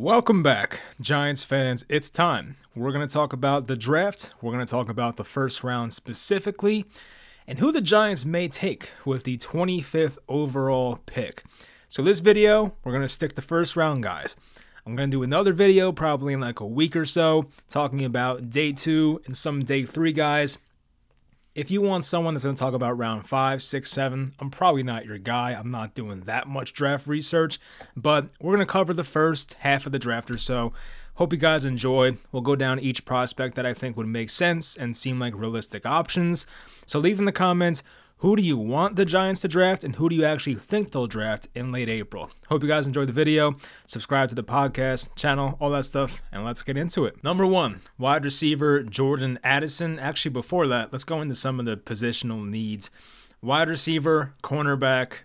Welcome back, Giants fans. It's time. We're going to talk about the draft. We're going to talk about the first round specifically and who the Giants may take with the 25th overall pick. So, this video, we're going to stick the first round guys. I'm going to do another video probably in like a week or so talking about day two and some day three guys if you want someone that's going to talk about round five, six, seven, I'm probably not your guy. I'm not doing that much draft research, but we're going to cover the first half of the draft or so. Hope you guys enjoy. We'll go down each prospect that I think would make sense and seem like realistic options. So leave in the comments who do you want the Giants to draft, and who do you actually think they'll draft in late April? Hope you guys enjoyed the video. Subscribe to the podcast, channel, all that stuff, and let's get into it. Number one, wide receiver Jordan Addison. Actually, before that, let's go into some of the positional needs. Wide receiver, cornerback.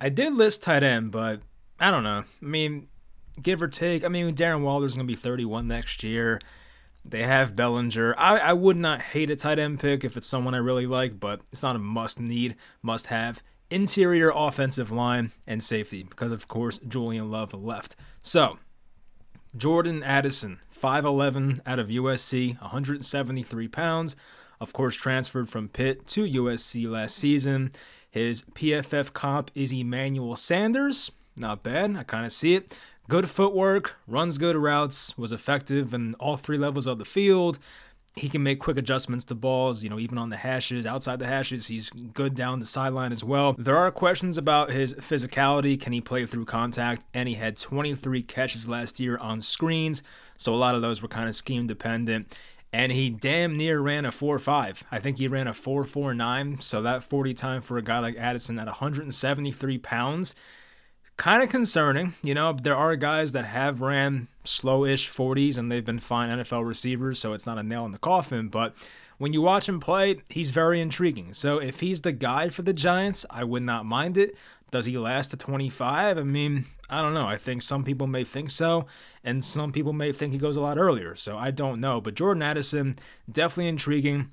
I did list tight end, but I don't know. I mean, give or take. I mean, Darren Waller's going to be 31 next year. They have Bellinger. I, I would not hate a tight end pick if it's someone I really like, but it's not a must need, must have. Interior offensive line and safety, because of course Julian Love left. So, Jordan Addison, 5'11 out of USC, 173 pounds. Of course, transferred from Pitt to USC last season. His PFF comp is Emmanuel Sanders. Not bad. I kind of see it. Good footwork, runs good routes, was effective in all three levels of the field. He can make quick adjustments to balls, you know, even on the hashes, outside the hashes. He's good down the sideline as well. There are questions about his physicality. Can he play through contact? And he had 23 catches last year on screens, so a lot of those were kind of scheme dependent and he damn near ran a 4-5. I think he ran a 4-4-9, so that 40 time for a guy like Addison at 173 pounds kind of concerning. You know, there are guys that have ran slow-ish 40s and they've been fine NFL receivers, so it's not a nail in the coffin. But when you watch him play, he's very intriguing. So if he's the guy for the Giants, I would not mind it. Does he last to 25? I mean, I don't know. I think some people may think so, and some people may think he goes a lot earlier. So I don't know. But Jordan Addison, definitely intriguing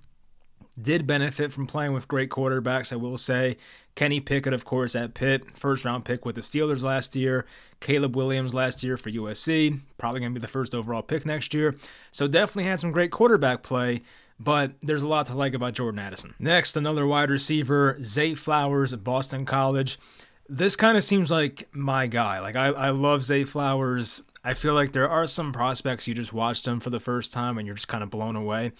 did benefit from playing with great quarterbacks, I will say. Kenny Pickett, of course, at Pitt, first round pick with the Steelers last year. Caleb Williams last year for USC, probably going to be the first overall pick next year. So definitely had some great quarterback play, but there's a lot to like about Jordan Addison. Next, another wide receiver, Zay Flowers at Boston College. This kind of seems like my guy. Like, I, I love Zay Flowers. I feel like there are some prospects you just watched them for the first time and you're just kind of blown away.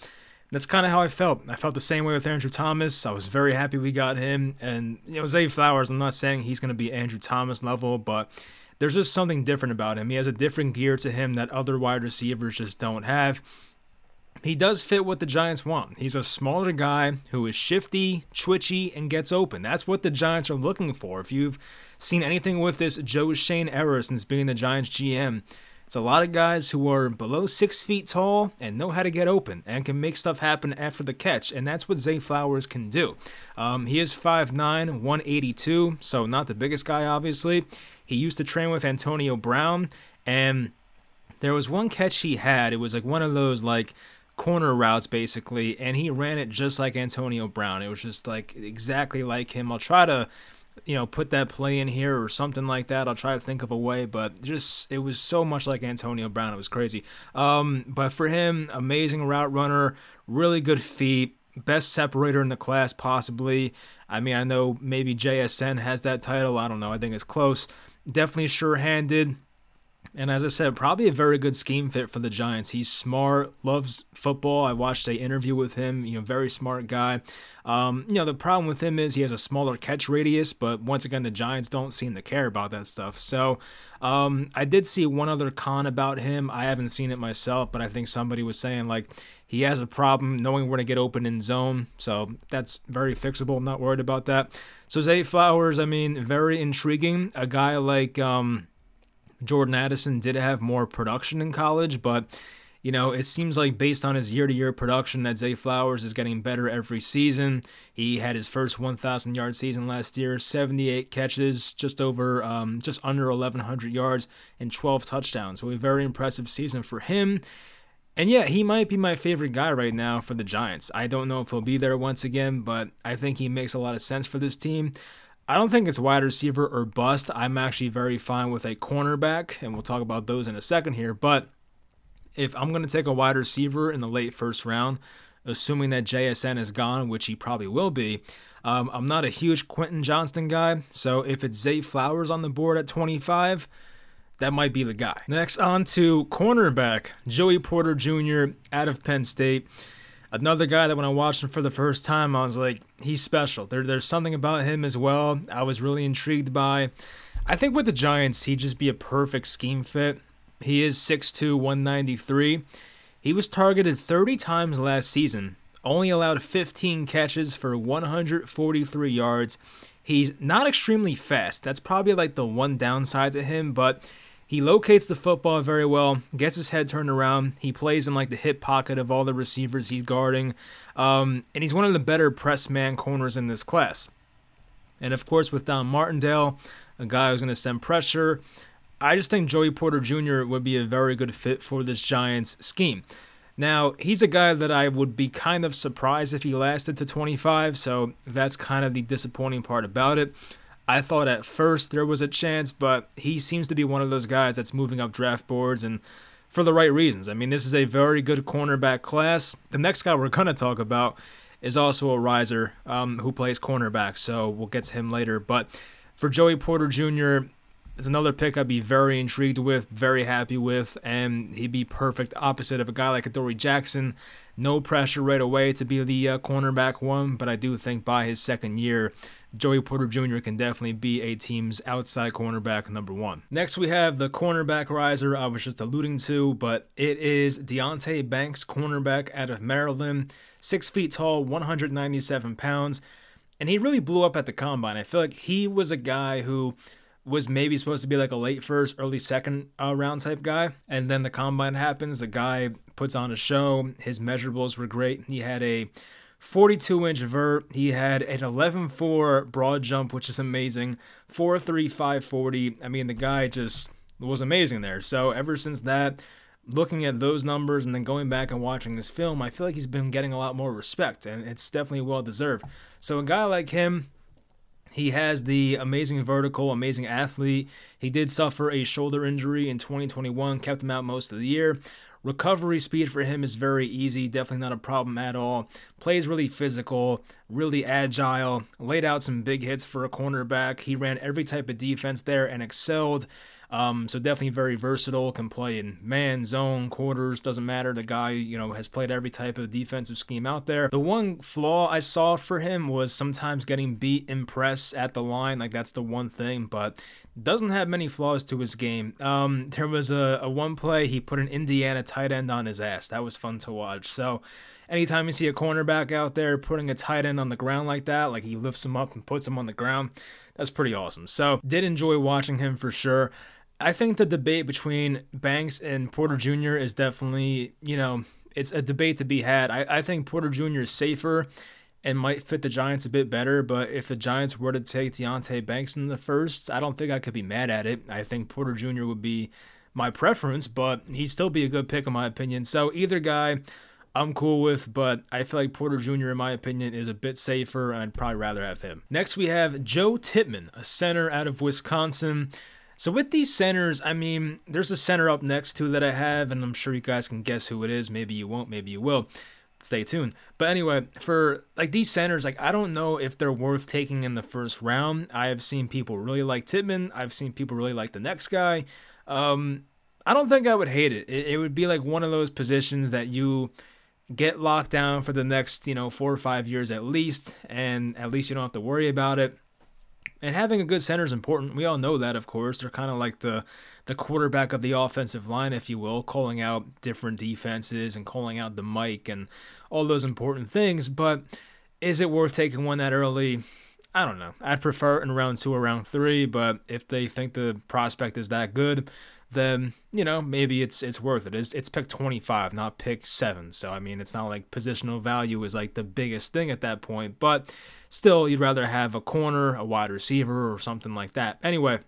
That's kind of how I felt. I felt the same way with Andrew Thomas. I was very happy we got him. And, you know, Zay Flowers, I'm not saying he's going to be Andrew Thomas level, but there's just something different about him. He has a different gear to him that other wide receivers just don't have. He does fit what the Giants want. He's a smaller guy who is shifty, twitchy, and gets open. That's what the Giants are looking for. If you've seen anything with this Joe Schoen era since being the Giants GM, it's a lot of guys who are below six feet tall and know how to get open and can make stuff happen after the catch, and that's what Zay Flowers can do. Um, he is 5'9, 182, so not the biggest guy, obviously. He used to train with Antonio Brown, and there was one catch he had. It was like one of those, like, corner routes basically and he ran it just like Antonio Brown. It was just like exactly like him. I'll try to you know, put that play in here or something like that. I'll try to think of a way, but just it was so much like Antonio Brown. It was crazy. Um, but for him, amazing route runner, really good feet, best separator in the class possibly. I mean, I know maybe JSN has that title. I don't know. I think it's close. Definitely sure-handed. And as I said, probably a very good scheme fit for the Giants. He's smart, loves football. I watched a interview with him. You know, very smart guy. Um, you know, the problem with him is he has a smaller catch radius, but once again, the Giants don't seem to care about that stuff. So um, I did see one other con about him. I haven't seen it myself, but I think somebody was saying like he has a problem knowing where to get open in zone. So that's very fixable. I'm not worried about that. So Zay Flowers, I mean, very intriguing. A guy like um, Jordan Addison did have more production in college, but you know, it seems like based on his year to year production that Zay Flowers is getting better every season. He had his first 1,000 yard season last year, 78 catches, just over, um, just under 1,100 yards, and 12 touchdowns. So a very impressive season for him. And yeah, he might be my favorite guy right now for the Giants. I don't know if he'll be there once again, but I think he makes a lot of sense for this team. I don't think it's wide receiver or bust. I'm actually very fine with a cornerback, and we'll talk about those in a second here. But if I'm going to take a wide receiver in the late first round, assuming that JSN is gone, which he probably will be, um, I'm not a huge Quentin Johnston guy. So if it's Zay Flowers on the board at 25, that might be the guy. Next, on to cornerback Joey Porter Jr. out of Penn State. Another guy that when I watched him for the first time, I was like, he's special. There, there's something about him as well. I was really intrigued by. I think with the Giants, he'd just be a perfect scheme fit. He is 6'2, 193. He was targeted 30 times last season, only allowed 15 catches for 143 yards. He's not extremely fast. That's probably like the one downside to him, but he locates the football very well, gets his head turned around. He plays in like the hip pocket of all the receivers he's guarding, um, and he's one of the better press man corners in this class. And of course, with Don Martindale, a guy who's going to send pressure, I just think Joey Porter Jr. would be a very good fit for this Giants scheme. Now, he's a guy that I would be kind of surprised if he lasted to 25, so that's kind of the disappointing part about it. I thought at first there was a chance, but he seems to be one of those guys that's moving up draft boards and for the right reasons. I mean, this is a very good cornerback class. The next guy we're going to talk about is also a riser um, who plays cornerback, so we'll get to him later. But for Joey Porter Jr., it's another pick I'd be very intrigued with, very happy with, and he'd be perfect opposite of a guy like Adoree Jackson. No pressure right away to be the uh, cornerback one, but I do think by his second year, Joey Porter Jr. can definitely be a team's outside cornerback number one. Next, we have the cornerback riser I was just alluding to, but it is Deonte Banks, cornerback out of Maryland, six feet tall, 197 pounds, and he really blew up at the combine. I feel like he was a guy who was maybe supposed to be like a late first, early second uh, round type guy. And then the combine happens. The guy puts on a show. His measurables were great. He had a 42 inch vert. He had an 11.4 broad jump, which is amazing. 4.3, 540. I mean, the guy just was amazing there. So ever since that, looking at those numbers and then going back and watching this film, I feel like he's been getting a lot more respect, and it's definitely well deserved. So a guy like him, he has the amazing vertical, amazing athlete. He did suffer a shoulder injury in 2021, kept him out most of the year. Recovery speed for him is very easy, definitely not a problem at all. Plays really physical, really agile, laid out some big hits for a cornerback. He ran every type of defense there and excelled. Um, so definitely very versatile. Can play in man, zone, quarters. Doesn't matter. The guy, you know, has played every type of defensive scheme out there. The one flaw I saw for him was sometimes getting beat in press at the line. Like that's the one thing, but doesn't have many flaws to his game. Um, there was a, a one play he put an Indiana tight end on his ass. That was fun to watch. So anytime you see a cornerback out there putting a tight end on the ground like that, like he lifts him up and puts him on the ground, that's pretty awesome. So did enjoy watching him for sure. I think the debate between Banks and Porter Jr. is definitely, you know, it's a debate to be had. I, I think Porter Jr. is safer and might fit the Giants a bit better, but if the Giants were to take Deonte Banks in the first, I don't think I could be mad at it. I think Porter Jr. would be my preference, but he'd still be a good pick in my opinion. So either guy I'm cool with, but I feel like Porter Jr., in my opinion, is a bit safer, and I'd probably rather have him. Next, we have Joe Tippmann, a center out of Wisconsin. So with these centers, I mean, there's a center up next to that I have, and I'm sure you guys can guess who it is. Maybe you won't, maybe you will. Stay tuned. But anyway, for like these centers, like I don't know if they're worth taking in the first round. I have seen people really like Tippmann. I've seen people really like the next guy. Um, I don't think I would hate it. it. It would be like one of those positions that you get locked down for the next, you know, four or five years at least, and at least you don't have to worry about it. And having a good center is important. We all know that, of course. They're kind of like the the quarterback of the offensive line, if you will, calling out different defenses and calling out the mic and all those important things. But is it worth taking one that early? I don't know. I'd prefer in round two or round three, but if they think the prospect is that good, then you know maybe it's it's worth it. It's, it's pick 25, not pick seven. So I mean, it's not like positional value is like the biggest thing at that point, but still, you'd rather have a corner, a wide receiver, or something like that. Anyway,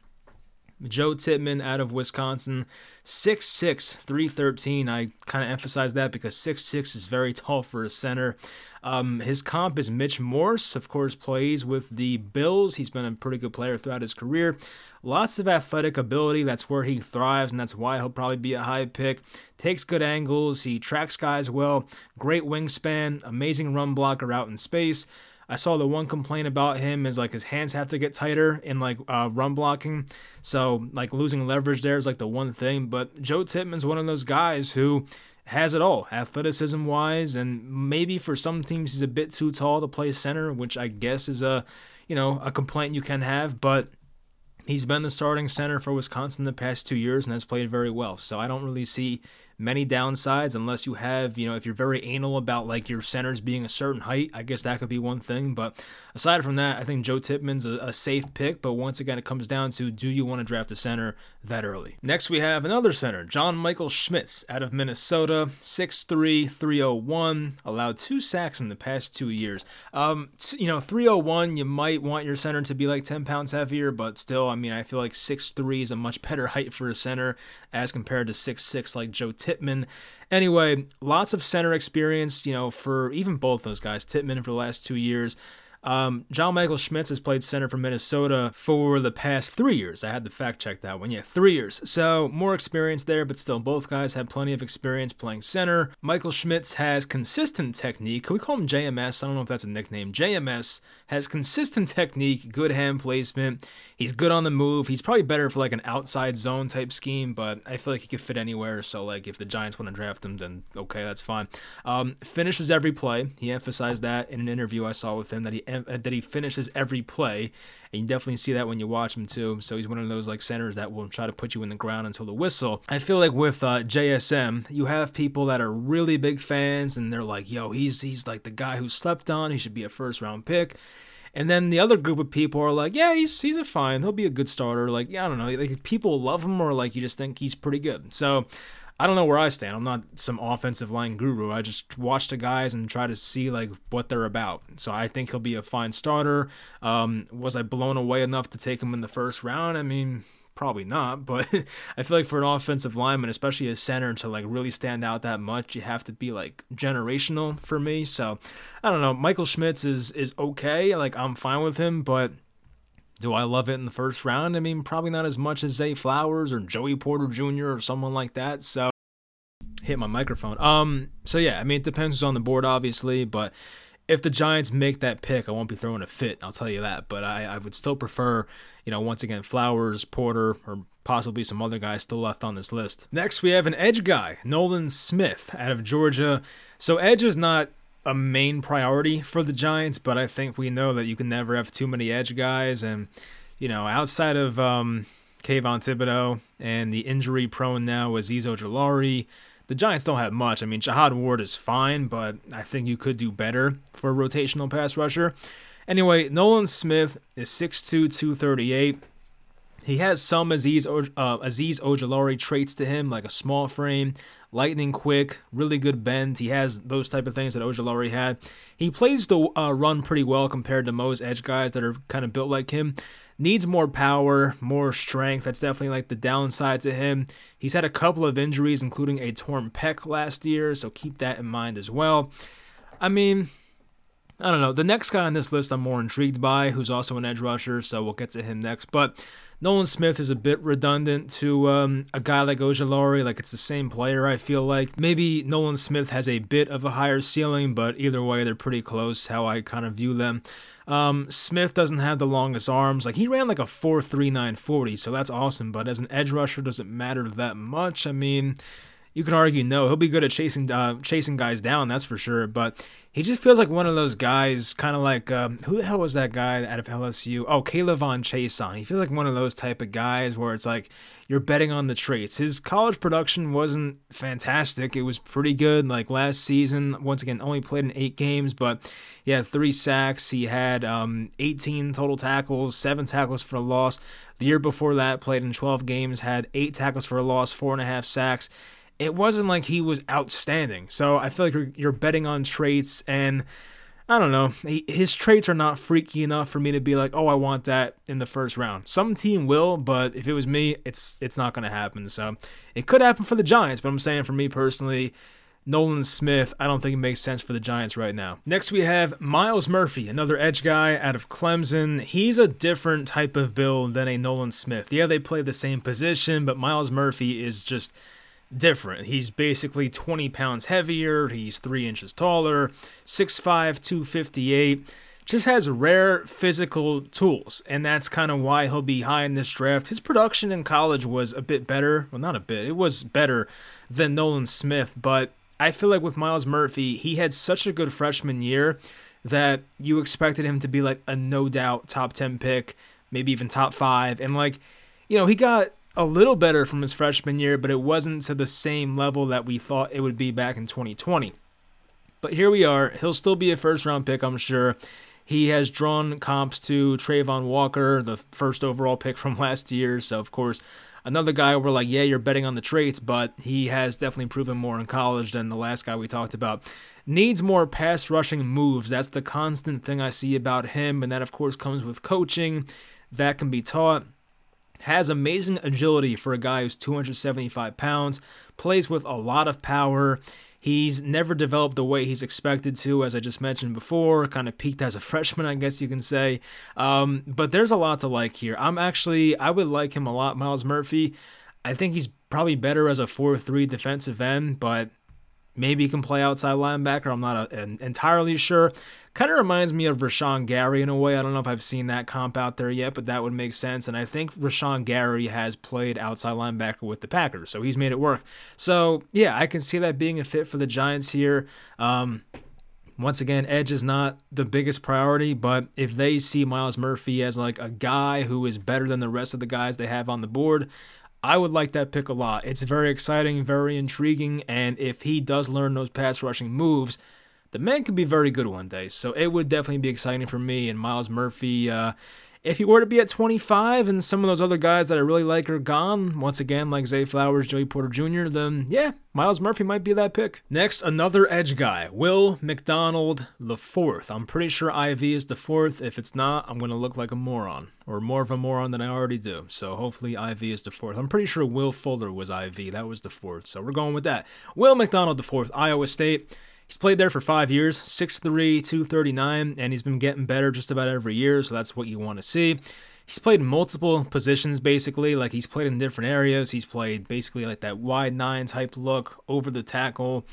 Joe Tippmann out of Wisconsin, 6'6, 313. I kind of emphasize that because 6'6 is very tall for a center. Um, his comp is Mitch Morse, of course, plays with the Bills. He's been a pretty good player throughout his career. Lots of athletic ability. That's where he thrives, and that's why he'll probably be a high pick. Takes good angles. He tracks guys well. Great wingspan. Amazing run blocker out in space. I saw the one complaint about him is like his hands have to get tighter in like uh, run blocking. So like losing leverage there is like the one thing. But Joe Tippmann's one of those guys who has it all, athleticism wise, and maybe for some teams he's a bit too tall to play center, which I guess is a you know a complaint you can have, but. He's been the starting center for Wisconsin the past two years and has played very well. So I don't really see many downsides unless you have, you know, if you're very anal about like your centers being a certain height, I guess that could be one thing. But aside from that, I think Joe Tippmann's a, a safe pick. But once again, it comes down to do you want to draft a center that early? Next, we have another center, John Michael Schmitz out of Minnesota, 6'3, 301, allowed two sacks in the past two years. Um, you know, 301, you might want your center to be like 10 pounds heavier, but still, I mean, I feel like 6'3 is a much better height for a center as compared to 6'6 like Joe Tippmann. Anyway, lots of center experience, you know, for even both those guys, Tippmann for the last two years. Um, John Michael Schmitz has played center for Minnesota for the past three years. I had to fact check that one. Yeah, three years. So more experience there, but still, both guys have plenty of experience playing center. Michael Schmitz has consistent technique. Can we call him JMS? I don't know if that's a nickname. JMS has consistent technique, good hand placement. He's good on the move. He's probably better for like an outside zone type scheme, but I feel like he could fit anywhere. So like if the Giants want to draft him, then okay, that's fine. Um, finishes every play. He emphasized that in an interview I saw with him that he that he finishes every play, and you definitely see that when you watch him too. So he's one of those like centers that will try to put you in the ground until the whistle. I feel like with uh, JSM, you have people that are really big fans, and they're like, "Yo, he's he's like the guy who slept on. He should be a first round pick." And then the other group of people are like, yeah, he's he's a fine. He'll be a good starter. Like, yeah, I don't know. Like people love him or like you just think he's pretty good. So I don't know where I stand. I'm not some offensive line guru. I just watch the guys and try to see like what they're about. So I think he'll be a fine starter. Um, was I blown away enough to take him in the first round? I mean, probably not, but I feel like for an offensive lineman, especially a center, to like really stand out that much, you have to be like generational for me. So I don't know. Michael Schmitz is is okay. Like I'm fine with him, but do I love it in the first round? I mean, probably not as much as Zay Flowers or Joey Porter Jr. or someone like that. So hit my microphone. Um, so yeah, I mean, it depends who's on the board, obviously, but if the Giants make that pick, I won't be throwing a fit. I'll tell you that. But I, I would still prefer, you know, once again, Flowers, Porter, or possibly some other guys still left on this list. Next, we have an edge guy, Nolan Smith out of Georgia. So edge is not a main priority for the Giants, but I think we know that you can never have too many edge guys. And, you know, outside of um, Kayvon Thibodeaux and the injury prone now Azeez Ojulari, the Giants don't have much. I mean, Jihad Ward is fine, but I think you could do better for a rotational pass rusher. Anyway, Nolan Smith is 6'2, 238. He has some Aziz, uh, Azeez Ojulari traits to him, like a small frame, lightning quick, really good bend. He has those type of things that Ojulari had. He plays the uh, run pretty well compared to most edge guys that are kind of built like him. Needs more power, more strength. That's definitely like the downside to him. He's had a couple of injuries, including a torn pec last year, so keep that in mind as well. I mean, I don't know. The next guy on this list I'm more intrigued by, who's also an edge rusher, so we'll get to him next. But Nolan Smith is a bit redundant to um, a guy like Ojulari. Like it's the same player. I feel like maybe Nolan Smith has a bit of a higher ceiling, but either way, they're pretty close. How I kind of view them. Um, Smith doesn't have the longest arms. Like he ran like a 4.3940, so that's awesome. But as an edge rusher, does it matter that much? I mean, you can argue no. He'll be good at chasing uh, chasing guys down, that's for sure. But he just feels like one of those guys, kind of like um, who the hell was that guy out of LSU? Oh, K'Lavon Chaisson. He feels like one of those type of guys where it's like you're betting on the traits. His college production wasn't fantastic. It was pretty good. Like last season, once again, only played in eight games, but he had three sacks. He had um, 18 total tackles, seven tackles for a loss. The year before that, played in 12 games, had eight tackles for a loss, four and a half sacks it wasn't like he was outstanding. So I feel like you're, you're betting on traits and. I don't know. He, his traits are not freaky enough for me to be like, oh, I want that in the first round. Some team will, but if it was me, it's it's not going to happen. So it could happen for the Giants, but I'm saying for me personally, Nolan Smith, I don't think it makes sense for the Giants right now. Next, we have Myles Murphy, another edge guy out of Clemson. He's a different type of build than a Nolan Smith. Yeah, they play the same position, but Myles Murphy is just different. He's basically 20 pounds heavier, he's 3 inches taller, 6'5, 258. Just has rare physical tools, and that's kind of why he'll be high in this draft. His production in college was a bit better. Well, not a bit, it was better than Nolan Smith, but I feel like with Myles Murphy, he had such a good freshman year that you expected him to be like a no doubt top 10 pick, maybe even top five. And like, you know, he got a little better from his freshman year, but it wasn't to the same level that we thought it would be back in 2020. But here we are. He'll still be a first round pick, I'm sure. He has drawn comps to Travon Walker, the first overall pick from last year. So, of course, another guy we're like, yeah, you're betting on the traits, but he has definitely proven more in college than the last guy we talked about. Needs more pass rushing moves. That's the constant thing I see about him. And that, of course, comes with coaching. That can be taught. Has amazing agility for a guy who's 275 pounds, plays with a lot of power. He's never developed the way he's expected to, as I just mentioned before. Kind of peaked as a freshman, I guess you can say. Um, but there's a lot to like here. I'm actually, I would like him a lot, Myles Murphy. I think he's probably better as a 4 3 defensive end, but Maybe he can play outside linebacker. I'm not a, entirely sure. Kind of reminds me of Rashan Gary in a way. I don't know if I've seen that comp out there yet, but that would make sense. And I think Rashan Gary has played outside linebacker with the Packers, so he's made it work. So yeah, I can see that being a fit for the Giants here. Um, once again, edge is not the biggest priority, but if they see Myles Murphy as like a guy who is better than the rest of the guys they have on the board, I would like that pick a lot. It's very exciting, very intriguing, and if he does learn those pass rushing moves, the man could be very good one day. So it would definitely be exciting for me. And Myles Murphy, uh, if he were to be at 25 and some of those other guys that I really like are gone, once again, like Zay Flowers, Joey Porter Jr., then yeah, Myles Murphy might be that pick. Next, another edge guy, Will McDonald the fourth. I'm pretty sure IV is the fourth. If it's not, I'm going to look like a moron, or more of a moron than I already do. So hopefully IV is the fourth. I'm pretty sure Will Fuller was IV. That was the fourth. So we're going with that. Will McDonald the fourth, Iowa State. He's played there for five years, 6'3, 239, and he's been getting better just about every year, so that's what you want to see. He's played multiple positions basically, like he's played in different areas. He's played basically like that wide nine type look, over the tackle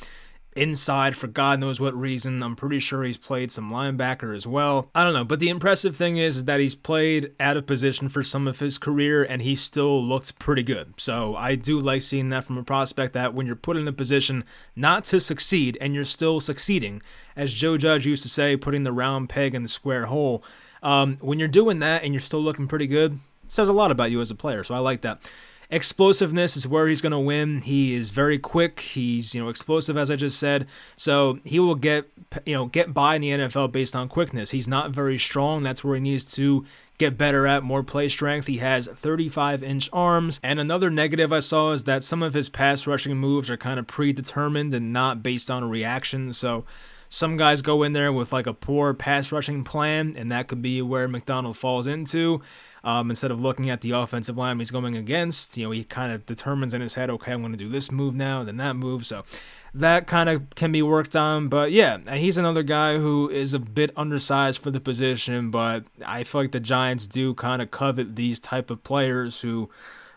inside for God knows what reason. I'm pretty sure he's played some linebacker as well. I don't know, but the impressive thing is, that he's played out of position for some of his career and he still looked pretty good. So I do like seeing that from a prospect that when you're put in a position not to succeed and you're still succeeding, as Joe Judge used to say, putting the round peg in the square hole. Um, when you're doing that and you're still looking pretty good, says a lot about you as a player. So I like that. Explosiveness is where he's going to win. He is very quick. He's, you know, explosive as I just said. So he will get, you know, get by in the NFL based on quickness. He's not very strong. That's where he needs to get better at more play strength. He has 35 inch arms. And another negative I saw is that some of his pass rushing moves are kind of predetermined and not based on reaction. So some guys go in there with like a poor pass rushing plan, and that could be where McDonald falls into. Um, instead of looking at the offensive line he's going against, you know, he kind of determines in his head, okay, I'm going to do this move now, then that move. So that kind of can be worked on. But yeah, he's another guy who is a bit undersized for the position, but I feel like the Giants do kind of covet these type of players who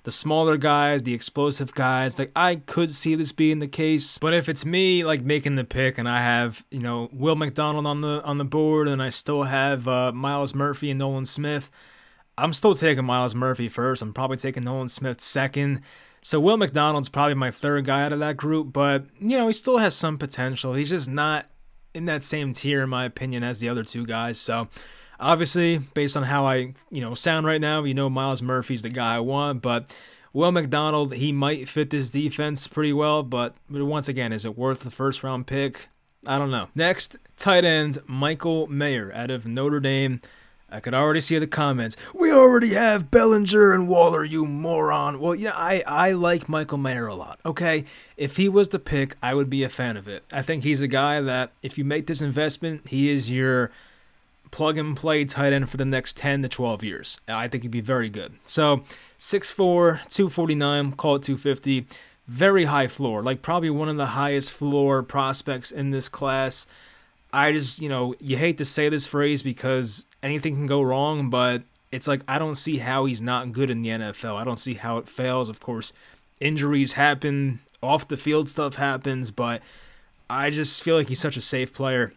the smaller guys, the explosive guys. Like I could see this being the case, but if it's me like making the pick and I have you know Will McDonald on the on the board and I still have uh, Myles Murphy and Nolan Smith, I'm still taking Myles Murphy first. I'm probably taking Nolan Smith second. So Will McDonald's probably my third guy out of that group, but you know he still has some potential. He's just not in that same tier in my opinion as the other two guys. So Obviously, based on how I, you know, sound right now, you know Myles Murphy's the guy I want, but Will McDonald, he might fit this defense pretty well, but once again, is it worth the first round pick? I don't know. Next, tight end Michael Mayer out of Notre Dame. I could already see the comments. We already have Bellinger and Waller, you moron. Well, yeah, I, I like Michael Mayer a lot, okay? If he was the pick, I would be a fan of it. I think he's a guy that, if you make this investment, he is your plug and play tight end for the next 10 to 12 years. I think he'd be very good. So, 6'4, 249, call it 250. Very high floor, like probably one of the highest floor prospects in this class. I just, you know, you hate to say this phrase because anything can go wrong, but it's like I don't see how he's not good in the NFL. I don't see how it fails. Of course, injuries happen, off the field stuff happens, but I just feel like he's such a safe player.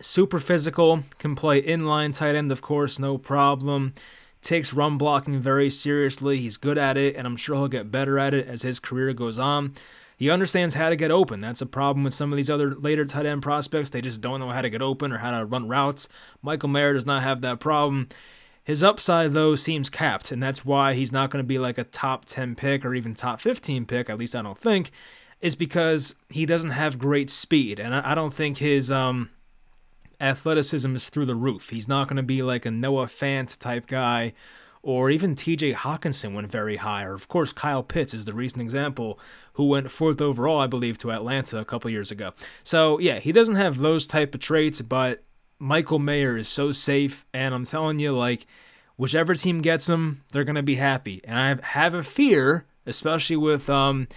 Super physical, can play inline tight end, of course, no problem. Takes run blocking very seriously. He's good at it, and I'm sure he'll get better at it as his career goes on. He understands how to get open. That's a problem with some of these other later tight end prospects. They just don't know how to get open or how to run routes. Michael Mayer does not have that problem. His upside, though, seems capped, and that's why he's not going to be like a top 10 pick or even top 15 pick, at least I don't think, is because he doesn't have great speed. And I don't think his um, athleticism is through the roof. He's not going to be like a Noah Fant type guy or even TJ Hockenson went very high, or of course Kyle Pitts is the recent example who went fourth overall, I believe, to Atlanta a couple years ago. So yeah, he doesn't have those type of traits, but Michael Mayer is so safe, and I'm telling you, like whichever team gets him, they're gonna be happy. And I have a fear, especially with um,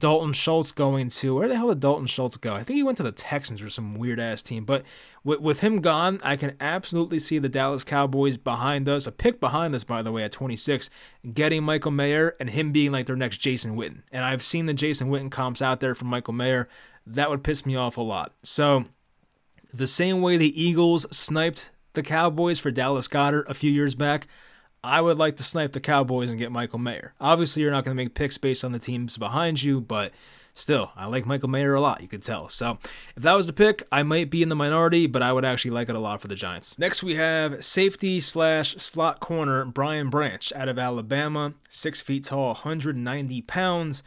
Dalton Schultz going to where the hell did Dalton Schultz go? I think he went to the Texans or some weird ass team. But with, with him gone, I can absolutely see the Dallas Cowboys behind us, a pick behind us, by the way, at 26, getting Michael Mayer and him being like their next Jason Witten. And I've seen the Jason Witten comps out there from Michael Mayer. That would piss me off a lot. So the same way the Eagles sniped the Cowboys for Dallas Goedert a few years back. I would like to snipe the Cowboys and get Michael Mayer. Obviously, you're not going to make picks based on the teams behind you, but still, I like Michael Mayer a lot, you could tell. So, if that was the pick, I might be in the minority, but I would actually like it a lot for the Giants. Next, we have safety slash slot corner Brian Branch out of Alabama, six feet tall, 190 pounds.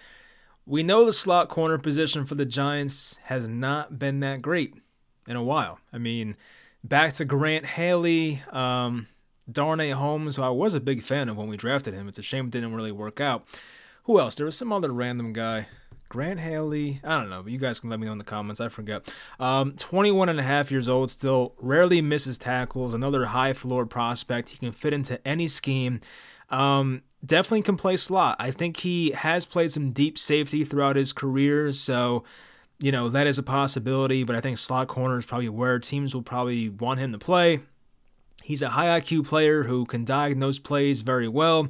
We know the slot corner position for the Giants has not been that great in a while. I mean, back to Grant Haley. Um, Darnay Holmes, who I was a big fan of when we drafted him. It's a shame it didn't really work out. Who else? There was some other random guy. Grant Haley. I don't know, but you guys can let me know in the comments. I forget. Um, 21 and a half years old still, rarely misses tackles. Another high floor prospect. He can fit into any scheme. Um, definitely can play slot. I think he has played some deep safety throughout his career, so you know that is a possibility. But I think slot corner is probably where teams will probably want him to play. He's a high IQ player who can diagnose plays very well,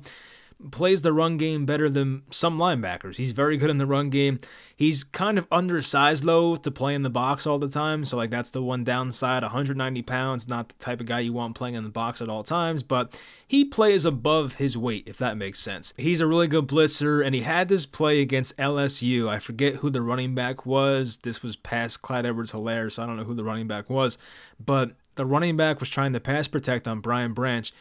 plays the run game better than some linebackers. He's very good in the run game. He's kind of undersized though to play in the box all the time, so like that's the one downside. 190 pounds, not the type of guy you want playing in the box at all times, but he plays above his weight if that makes sense. He's a really good blitzer, and he had this play against LSU. I forget who the running back was. This was past Clyde Edwards-Helaire, so I don't know who the running back was, but the running back was trying to pass protect on Brian Branch,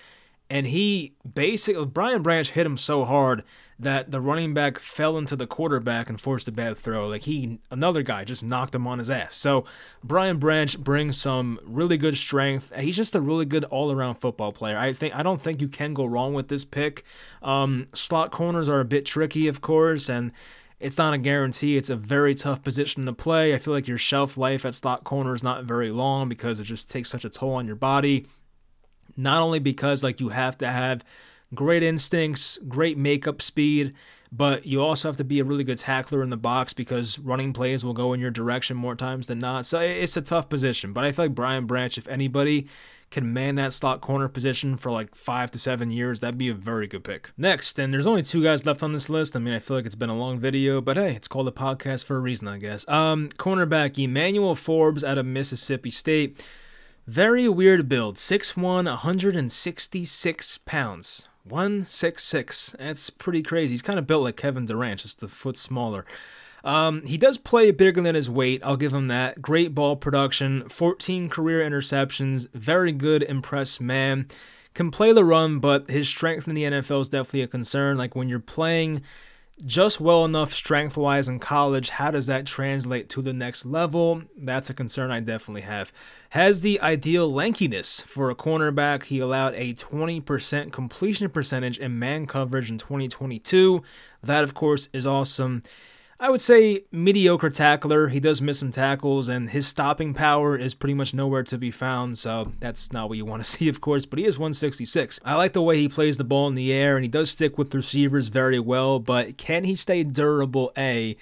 and he basically Brian Branch hit him so hard that the running back fell into the quarterback and forced a bad throw. Like he another guy just knocked him on his ass. So Brian Branch brings some really good strength. He's just a really good all-around football player. I think I don't think you can go wrong with this pick. Um, slot corners are a bit tricky, of course, and it's not a guarantee. It's a very tough position to play. I feel like your shelf life at slot corner is not very long because it just takes such a toll on your body. Not only because like you have to have great instincts, great makeup speed, but you also have to be a really good tackler in the box because running plays will go in your direction more times than not. So it's a tough position. But I feel like Brian Branch, if anybody can man that slot corner position for like five to seven years, that'd be a very good pick. Next, and there's only two guys left on this list. I mean, I feel like it's been a long video, but hey, it's called a podcast for a reason, I guess. Um, cornerback Emmanuel Forbes out of Mississippi State. Very weird build. 6'1, 166 pounds. 166. That's pretty crazy. He's kind of built like Kevin Durant, just a foot smaller. Um, he does play bigger than his weight. I'll give him that. Great ball production, 14 career interceptions, very good impressed man. Can play the run, but his strength in the NFL is definitely a concern. Like when you're playing just well enough strength wise in college. How does that translate to the next level? That's a concern I definitely have. Has the ideal lankiness for a cornerback. He allowed a 20% completion percentage in man coverage in 2022. That, of course, is awesome. I would say mediocre tackler. He does miss some tackles, and his stopping power is pretty much nowhere to be found. So that's not what you want to see, of course. But he is 166. I like the way he plays the ball in the air, and he does stick with receivers very well. But can he stay durable? A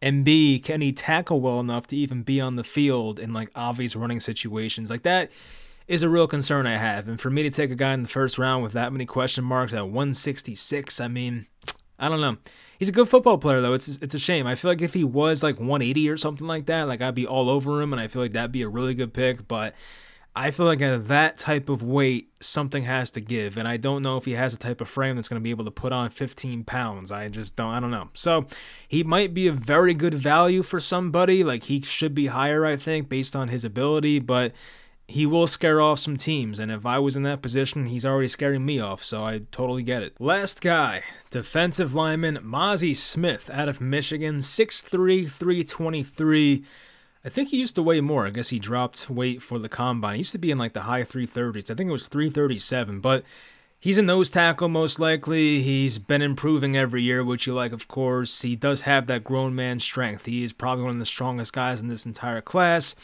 and B, can he tackle well enough to even be on the field in like obvious running situations like that? Is a real concern I have. And for me to take a guy in the first round with that many question marks at 166, I mean, I don't know. He's a good football player though. It's it's a shame. I feel like if he was like 180 or something like that, like I'd be all over him, and I feel like that'd be a really good pick. But I feel like at that type of weight, something has to give, and I don't know if he has a type of frame that's going to be able to put on 15 pounds. I just don't. I don't know. So he might be a very good value for somebody. Like he should be higher, I think, based on his ability, but he will scare off some teams, and if I was in that position, he's already scaring me off, so I totally get it. Last guy, defensive lineman Mazi Smith out of Michigan, 6'3, 323. I think he used to weigh more. I guess he dropped weight for the combine. He used to be in like the high 330s. I think it was 337, but he's a nose tackle most likely. He's been improving every year, which you like, of course. He does have that grown man strength. He is probably one of the strongest guys in this entire class.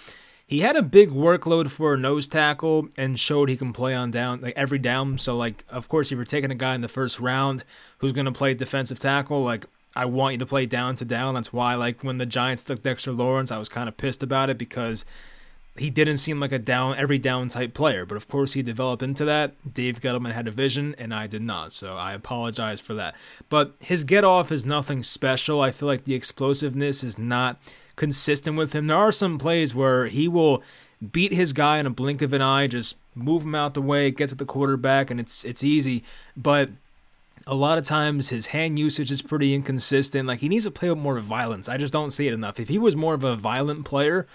He had a big workload for a nose tackle and showed he can play on down like every down. So like of course if you're taking a guy in the first round who's gonna play defensive tackle, like I want you to play down to down. That's why like when the Giants took Dexter Lawrence, I was kind of pissed about it because he didn't seem like a down every down type player, but of course he developed into that. Dave Gettleman had a vision and I did not, so I apologize for that. But his get off is nothing special. I feel like the explosiveness is not consistent with him. There are some plays where he will beat his guy in a blink of an eye, just move him out the way, gets at the quarterback, and it's it's easy. But a lot of times his hand usage is pretty inconsistent. Like he needs to play with more violence. I just don't see it enough. If he was more of a violent player,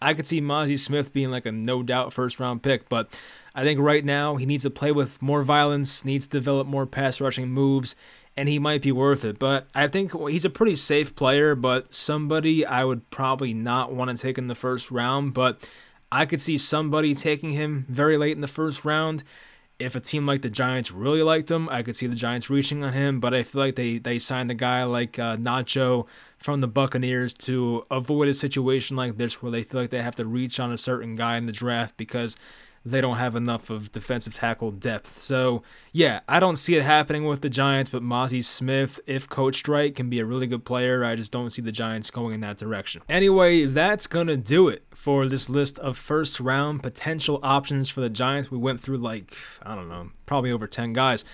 I could see Mazi Smith being like a no doubt first round pick. But I think right now he needs to play with more violence, needs to develop more pass rushing moves, and he might be worth it. But I think he's a pretty safe player, but somebody I would probably not want to take in the first round. But I could see somebody taking him very late in the first round. If a team like the Giants really liked him, I could see the Giants reaching on him. But I feel like they, they signed a guy like uh, Nacho from the Buccaneers to avoid a situation like this where they feel like they have to reach on a certain guy in the draft because they don't have enough of defensive tackle depth. So, yeah, I don't see it happening with the Giants, but Mazi Smith, if coached right, can be a really good player. I just don't see the Giants going in that direction. Anyway, that's going to do it for this list of first round potential options for the Giants. We went through like, I don't know, probably over 10 guys.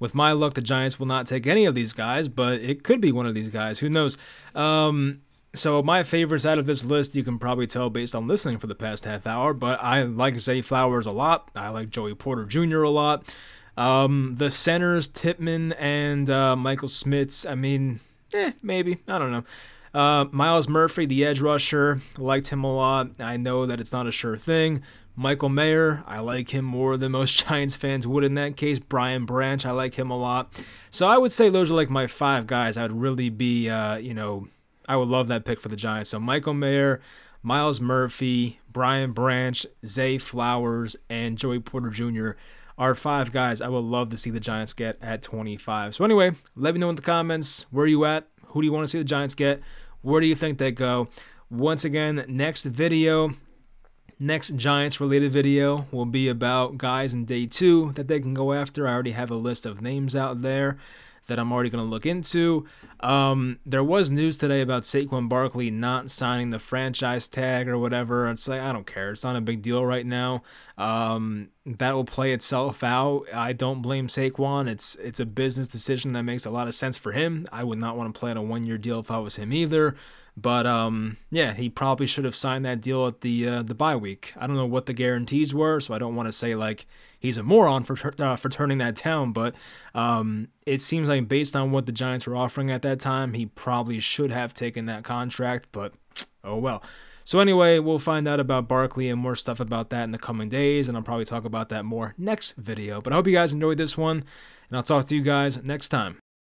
With my luck, the Giants will not take any of these guys, but it could be one of these guys. Who knows? Um, so my favorites out of this list, you can probably tell based on listening for the past half hour, but I like Zay Flowers a lot. I like Joey Porter Jr. a lot. Um, the centers, Tippmann and uh, Michael Schmitz, I mean, eh, maybe. I don't know. Uh, Myles Murphy, the edge rusher, liked him a lot. I know that it's not a sure thing. Michael Mayer, I like him more than most Giants fans would in that case. Brian Branch, I like him a lot. So I would say those are like my five guys I would really be, uh, you know, I would love that pick for the Giants. So Michael Mayer, Myles Murphy, Brian Branch, Zay Flowers, and Joey Porter Jr. are five guys I would love to see the Giants get at 25. So anyway, let me know in the comments where you at. Who do you want to see the Giants get? Where do you think they go? Once again, next video, next Giants related video will be about guys in day two that they can go after. I already have a list of names out there that I'm already going to look into. Um, there was news today about Saquon Barkley not signing the franchise tag or whatever. It's like I don't care. It's not a big deal right now. Um, that will play itself out. I don't blame Saquon. It's it's a business decision that makes a lot of sense for him. I would not want to play on a one year deal if I was him either. But um, yeah, he probably should have signed that deal at the uh, the bye week. I don't know what the guarantees were, so I don't want to say like he's a moron for uh, for turning that down. But um, it seems like based on what the Giants were offering at that time, he probably should have taken that contract. But oh well. So anyway, we'll find out about Barkley and more stuff about that in the coming days, and I'll probably talk about that more next video. But I hope you guys enjoyed this one, and I'll talk to you guys next time.